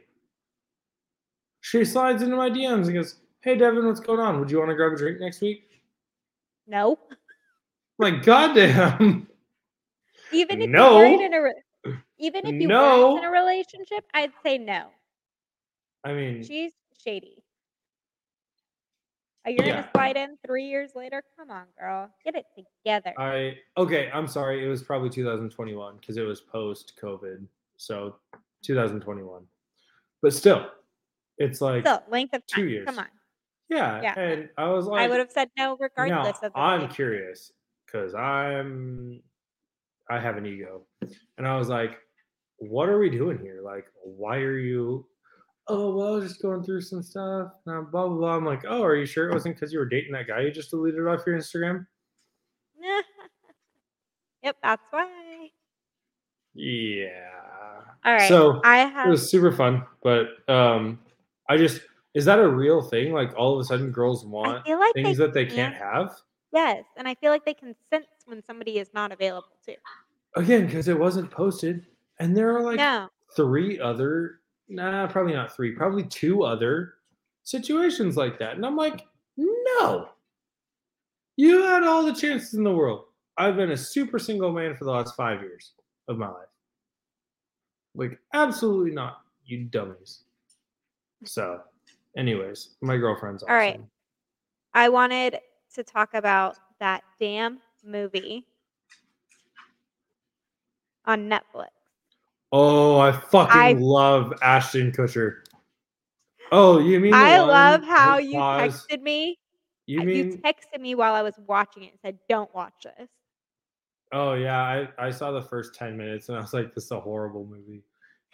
she slides into my DMs and goes, Hey Devan, what's going on? Would you want to grab a drink next week? No. Like, goddamn. Even if No. you weren't in a re- even if you No. weren't in a relationship, I'd say no. I mean, She's shady. Are you Yeah. gonna slide in three years later? Come on, girl. Get it together. I okay, I'm sorry. It was probably 2021 because it was post COVID. So 2021. But still, it's like Still, length of two years. Come on. Yeah, yeah. And I was like I would have said no regardless of the I'm curious because I'm I have an ego. And I was like, what are we doing here? Like, why are you oh well, I was just going through some stuff. Blah blah blah. I'm like, oh, are you sure it wasn't because you were dating that guy you just deleted off your Instagram? yep, that's why. Yeah. All right. So I it was super fun, but um, I just is that a real thing? Like all of a sudden, girls want like things they that they can't have yes, and I feel like they can sense when somebody is not available too. again because it wasn't posted, and there are like no. three other, nah, probably not three, probably two other situations like that, and I'm like, no, you had all the chances in the world. I've been a super single man for the last five years of my life. Like, absolutely not, you dummies. So, Anyways, my girlfriend's awesome. All right. I wanted to talk about that damn movie on Netflix. Oh, I fucking I- love Ashton Kutcher. Oh, you mean I love how you paused- texted me. You mean you texted me while I was watching it and said, "Don't watch this." Oh yeah, I, I saw the first 10 minutes and I was like, this is a horrible movie.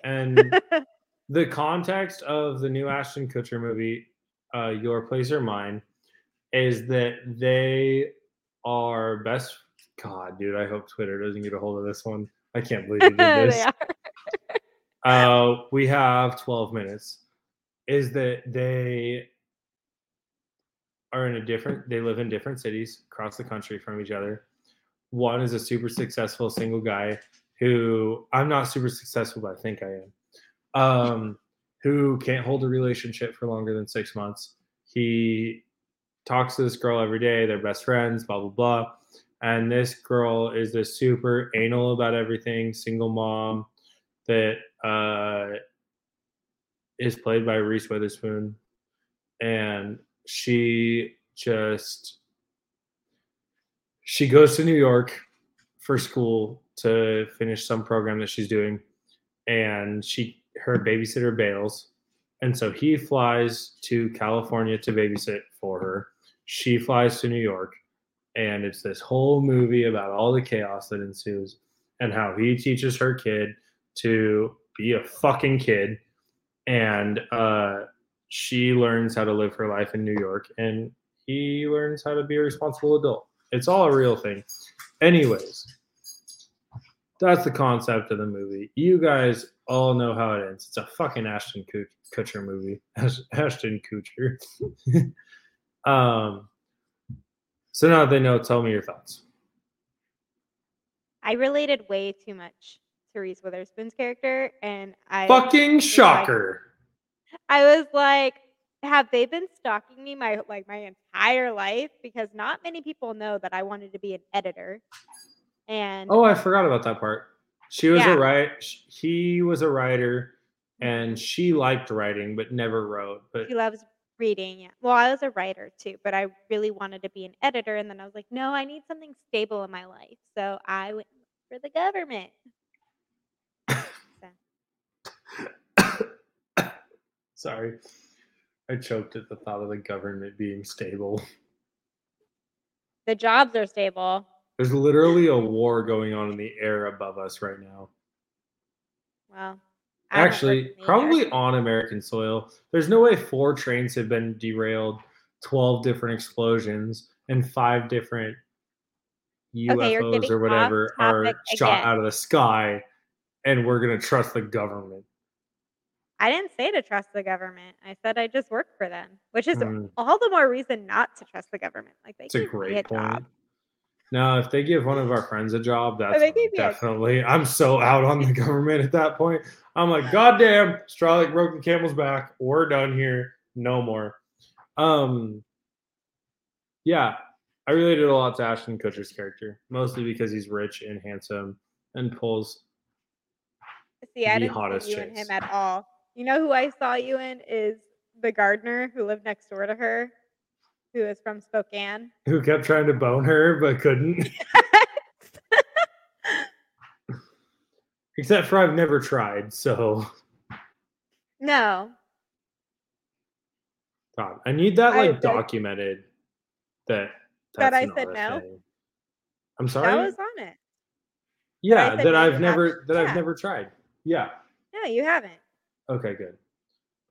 And the context of the new Ashton Kutcher movie, uh, Your Place or Mine, is that they are best God, dude, I hope Twitter doesn't get a hold of this one. I can't believe you did this. Uh, we have 12 minutes. Is that they are in a different, they live in different cities across the country from each other. One is a super successful single guy who I'm not super successful, but I think I am. Um, who can't hold a relationship for longer than six months. He talks to this girl every day, they're best friends, blah, blah, blah. And this girl is this super anal about everything, single mom that uh, is played by Reese Witherspoon. And she just she goes to New York for school to finish some program that she's doing. And she her babysitter bails. And so he flies to California to babysit for her. She flies to New York. And it's this whole movie about all the chaos that ensues and how he teaches her kid to be a fucking kid. And uh, she learns how to live her life in New York. And he learns how to be a responsible adult. It's all a real thing. Anyways, that's the concept of the movie. You guys all know how it ends. It's a fucking Ashton Kutcher movie. Ashton Kutcher. um. So now that they know, tell me your thoughts. I related way too much to Reese Witherspoon's character, and I Fucking shocker. I was like, have they been stalking me my like my entire life? Because not many people know that I wanted to be an editor. And Oh, I forgot about that part. She was Yeah. a write. He was a writer, and she liked writing but never wrote. But she loves reading. Yeah. Well, I was a writer too, but I really wanted to be an editor. And then I was like, no, I need something stable in my life. So I went for the government. sorry, I choked at the thought of the government being stable. The jobs are stable. There's literally a war going on in the air above us right now. Well, I Actually, probably on American soil. There's no way four trains have been derailed, 12 different explosions, and five different UFOs getting or whatever are shot again. out of the sky, and we're going to trust the government. I didn't say to trust the government. I said I just work for them, which is Mm. all the more reason not to trust the government. Like they It's a great point. job. Now, if they give one of our friends a job, that's they gave me a- definitely. I'm so out on the government at that point. I'm like, God damn, straw like broke the camel's back. We're done here. No more. Um, yeah, I related a lot to Ashton Kutcher's character, mostly because he's rich and handsome and pulls. See, I the didn't hottest see you in him at all. You know who I saw you in is the gardener who lived next door to her, who is from Spokane. Who kept trying to bone her but couldn't. Except for I've never tried, so no, God, I need that like documented. That That I said no? thing. I'm sorry. that was on it. yeah, said that I've never haven't. that I've never tried. Yeah. No, you haven't. Okay, good.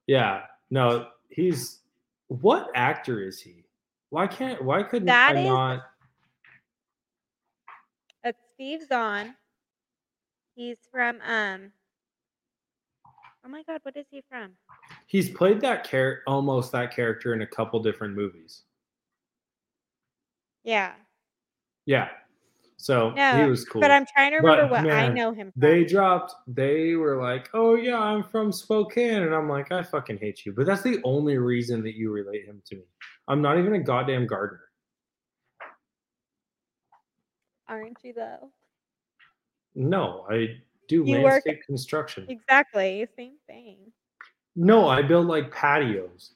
Yeah. No, he's what actor is he? Why can't why couldn't That I is- not That's Steve Zahn. He's from um. Oh my God, what is he from? he's played that character almost that character in a couple different movies. Yeah, Yeah. So he was cool. but I'm trying to remember But, what I know him from. they dropped they were like oh yeah i'm from spokane and i'm like i fucking hate you but that's the only reason that you relate him to me i'm not even a goddamn gardener Aren't you though? no i do You work- landscape construction Exactly, same thing. no i build like patios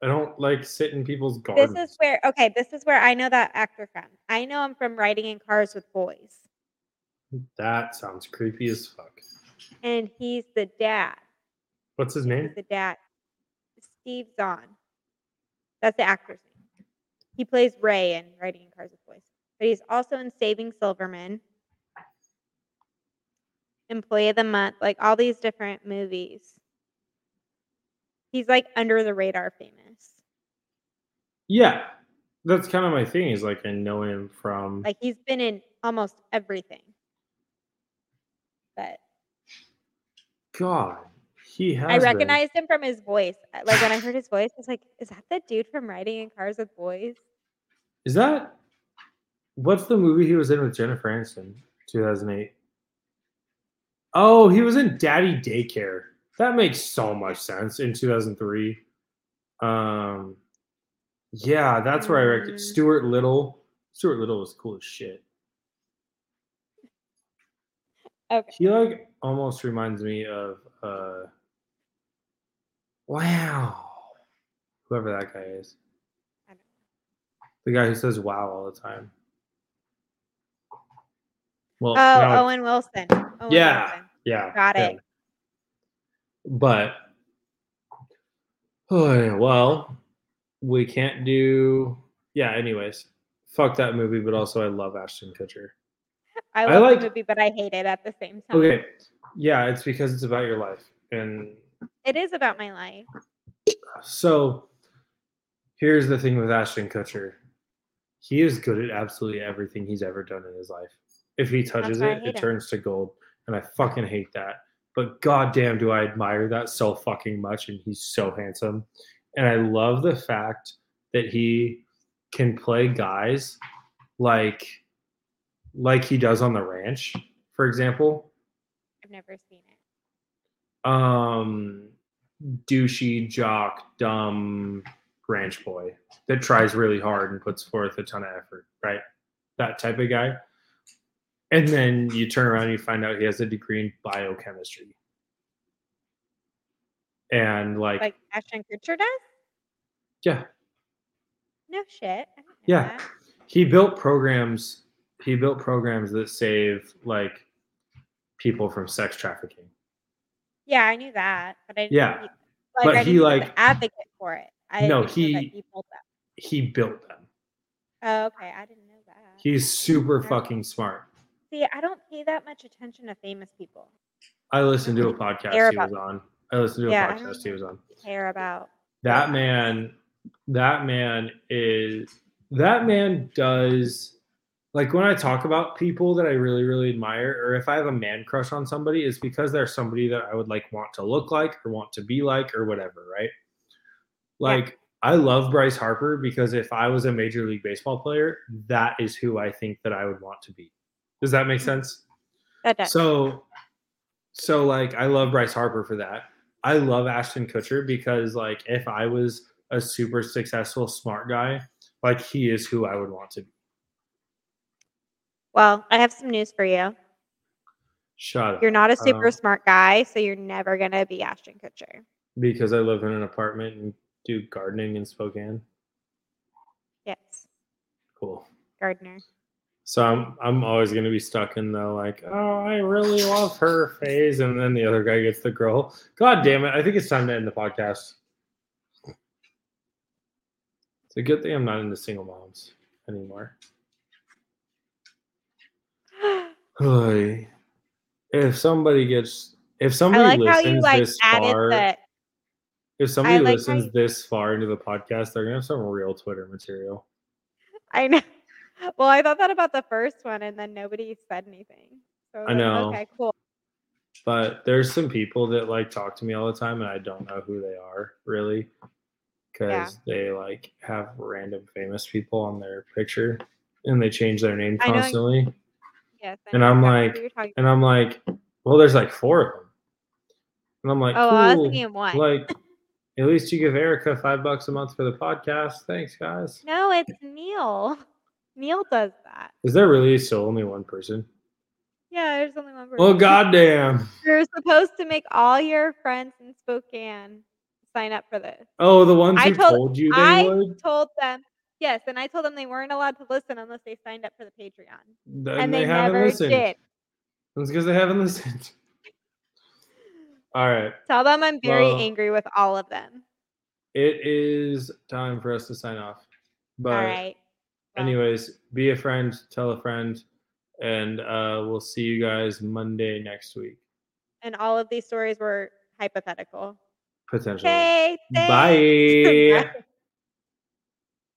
I don't like sit in people's gardens. This is where okay, this is where I know that actor from. I know him from Riding in Cars with Boys. That sounds creepy as fuck. And he's the dad. What's his name? He's the dad. Steve Zahn. That's the actor's name. He plays Ray in Riding in Cars with Boys. But he's also in Saving Silverman. Employee of the Month, like all these different movies. He's like under the radar famous. Yeah, that's kind of my thing. Is like I know him from. Like he's been in almost everything. But God, he has. I been. recognized him from his voice. Like when I heard his voice, I was like, "Is that the dude from Riding in Cars with Boys?" Is that what's the movie he was in with Jennifer Aniston? 2008. Oh, he was in Daddy Daycare. That makes so much sense in 2003. Um, yeah, that's where I reckon Mm. Stuart Little. Stuart Little was cool as shit. Okay. He like almost reminds me of uh wow. Whoever that guy is. The guy who says wow all the time. Well, Oh, now- Owen Wilson. Owen Yeah. Wilson. yeah. got it. But oh, yeah, well, we can't do yeah, anyways. Fuck that movie, but also I love Ashton Kutcher. I I like- the movie, but I hate it at the same time. Okay. Yeah, it's because it's about your life. And It is about my life. So here's the thing with Ashton Kutcher. He is good at absolutely everything he's ever done in his life. If he touches it, it him. turns to gold. And I fucking hate that. But goddamn, do I admire that so fucking much. And he's so handsome. And I love the fact that he can play guys like like he does on the ranch, for example. I've never seen it. Um douchey jock dumb ranch boy that tries really hard and puts forth a ton of effort right that type of guy and then you turn around and you find out he has a degree in biochemistry and like, Like Ashton Kutcher does? yeah No shit. I didn't know Yeah. that. he built programs he built programs that save like people from sex trafficking Yeah, I knew that, but I didn't Yeah. like But I he, like- advocate for it. I No, he- he built that. he built them Oh, okay. I didn't know that. he's super Okay. fucking smart See, I don't pay that much attention to famous people. I listened to a podcast he was on. I listened to a Yeah, podcast he was on. Care about That man, that man is that man does like when I talk about people that I really, really admire, or if I have a man crush on somebody, it's because they're somebody that I would like want to look like or want to be like or whatever, right? Like I love Bryce Harper because if I was a major league baseball player, that is who I think that I would want to be. Does that make mm-hmm. sense? that. Does. So, so like I love Bryce Harper for that. I love Ashton Kutcher because like if I was a super successful smart guy, like he is who I would want to be. Well, I have some news for you. Shut up. You're not a super Um, smart guy, so you're never gonna be Ashton Kutcher. because I live in an apartment and do gardening in Spokane. Yes, Cool. Gardner. So I'm I'm always gonna be stuck in the like, oh, I really love her phase, and then the other guy gets the girl. God damn it! I think it's time to end the podcast. It's a good thing I'm not into single moms anymore. If somebody gets, if somebody like listens you like this added far, the. if somebody like listens you- this far into the podcast, they're gonna have some real Twitter material. I know. Well, I thought that about the first one, and then nobody said anything. So I like, know. Okay, cool. But there's some people that like talk to me all the time, and I don't know who they are really, because they like have random famous people on their picture, and they change their name I constantly. Yes. I And know I'm like- who you're talking And I'm like, well, there's like four of them, and I'm like, Oh, I was cool. thinking of one. Like, at least you give Erica five bucks a month for the podcast. Thanks, guys. No, it's Neil. Neil does that. Is there really still only one person? Yeah, there's only one person. Well, goddamn. You're supposed to make all your friends in Spokane sign up for this. Oh, the ones I who told- told you they I would, told them yes, and I told them they weren't allowed to listen unless they signed up for the Patreon, then and they, they, haven't never listened. did. It's because they haven't listened. All right, Tell them I'm very Well- angry with all of them. it is time for us to sign off. But all right. Well, anyways, be a friend, tell a friend, and uh, we'll see you guys Monday next week. and all of these stories were hypothetical. Potentially. Okay. Bye.